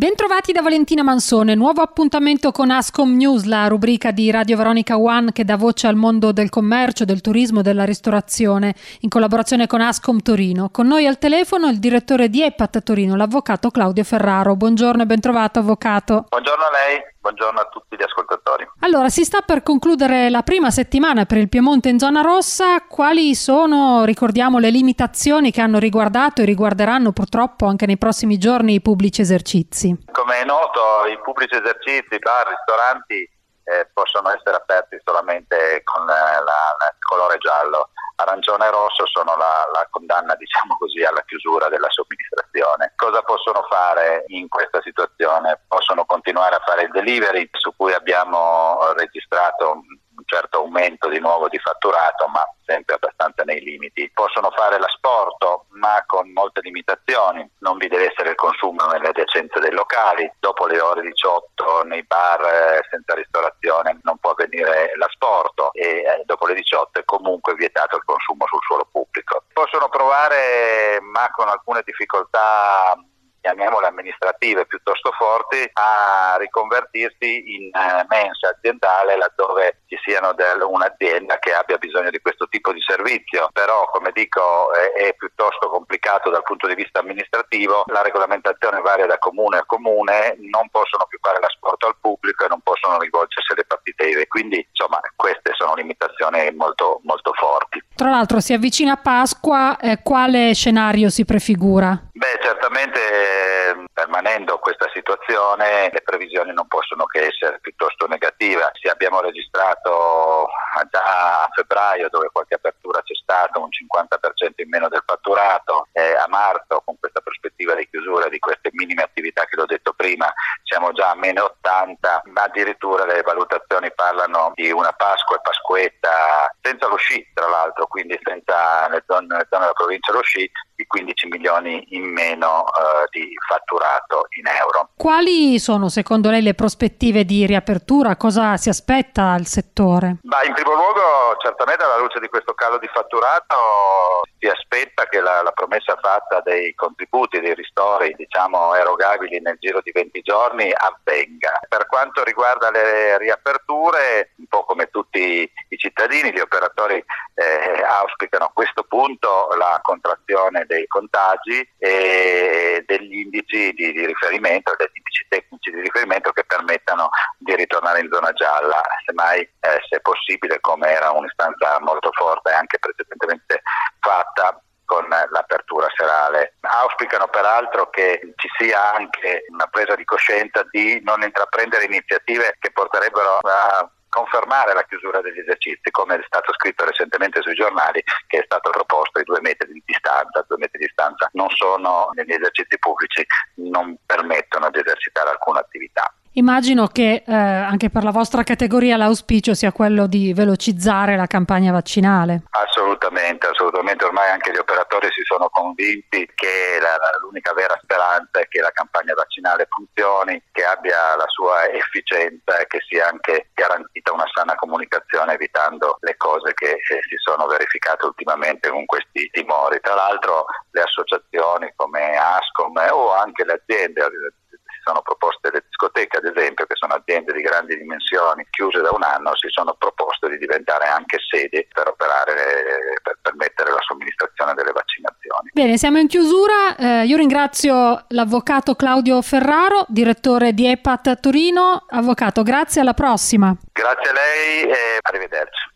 Bentrovati da Valentina Mansone, nuovo appuntamento con Ascom News, la rubrica di Radio Veronica One che dà voce al mondo del commercio, del turismo, della ristorazione, in collaborazione con Ascom Torino. Con noi al telefono il direttore di EPAT Torino, l'avvocato Claudio Ferraro. Buongiorno e bentrovato avvocato. Buongiorno a lei. Buongiorno a tutti gli ascoltatori. Allora, si sta per concludere la prima settimana per il Piemonte in zona rossa. Quali sono, ricordiamo, le limitazioni che hanno riguardato e riguarderanno purtroppo anche nei prossimi giorni i pubblici esercizi? Come è noto, i pubblici esercizi, bar, ristoranti eh, possono essere aperti solamente con il colore giallo. Arancione e rosso sono la, la condanna, diciamo così, alla chiusura della somministrazione. Cosa possono fare in questa situazione? Possono continuare a fare il delivery, su cui abbiamo registrato un certo aumento di nuovo di fatturato, ma sempre abbastanza nei limiti. Possono fare l'asporto, ma con molte limitazioni. Non vi deve essere il consumo nelle adiacenze dei locali. Dopo le ore 18 nei bar eh, senza ristorazione non può avvenire l'asporto e eh, dopo le 18 è comunque vietato il consumo sul suolo pubblico. Possono provare, ma con alcune difficoltà chiamiamole amministrative piuttosto forti, a riconvertirsi in eh, mensa aziendale laddove ci siano del, un'azienda che abbia bisogno di questo tipo di servizio. Però, come dico, è, è, piuttosto complicato dal punto di vista amministrativo, la regolamentazione varia da comune a comune, non possono più fare l'asporto al pubblico e non possono rivolgersi alle partite IVE. Quindi, insomma, queste sono limitazioni molto, molto forti. Tra l'altro si avvicina Pasqua, eh, quale scenario si prefigura? Certamente permanendo questa situazione le previsioni non possono che essere piuttosto negative. Se abbiamo registrato già a febbraio dove qualche apertura c'è stata un 50% in meno del fatturato, eh, a marzo con questa prospettiva di chiusura di queste minime attività che l'ho detto prima siamo già a meno 80, ma addirittura le valutazioni parlano di una Pasqua e Pasquetta senza lo sci tra l'altro, quindi senza le zone, le zone della provincia lo sci di 15 milioni in meno eh, di fatturato in euro. Quali sono secondo lei le prospettive di riapertura? Cosa si aspetta al settore? Bah, in primo luogo certamente alla luce di questo calo di fatturato si aspetta che la, la promessa fatta dei contributi, dei ristori diciamo, erogabili nel giro di 20 giorni avvenga. Per quanto riguarda le riaperture, un po' come tutti i cittadini, gli operatori eh, auspicano a questo punto la contrazione dei contagi e degli indici di, di riferimento, degli indici tecnici di riferimento che permettano di ritornare in zona gialla, semmai eh, se possibile, come era un'istanza molto forte anche precedentemente fatta con l'apertura serale. Auspicano peraltro che ci sia anche una presa di coscienza di non intraprendere iniziative che porterebbero a confermare la chiusura degli esercizi, come è stato scritto recentemente sui giornali, che è stato proposto i due metri di distanza. Due metri di distanza non sono negli esercizi pubblici, non permettono di esercitare alcuna attività. Immagino che eh, anche per la vostra categoria l'auspicio sia quello di velocizzare la campagna vaccinale. Assolutamente, assolutamente. Ormai anche gli operatori si sono convinti che la, l'unica vera speranza è che la campagna vaccinale funzioni, che abbia la sua efficienza e che sia anche garantita comunicazione evitando le cose che eh, si sono verificate ultimamente con questi timori. Tra l'altro le associazioni come Ascom eh, o anche le aziende si sono proposte le discoteche, ad esempio, che sono aziende di grandi dimensioni, chiuse da un anno, si sono proposte di diventare anche sedi per operare, per permettere la somministrazione delle vaccinazioni. Bene, siamo in chiusura. Eh, io ringrazio l'avvocato Claudio Ferraro, direttore di EPAT Torino. Avvocato, grazie, alla prossima. Grazie a lei e arrivederci.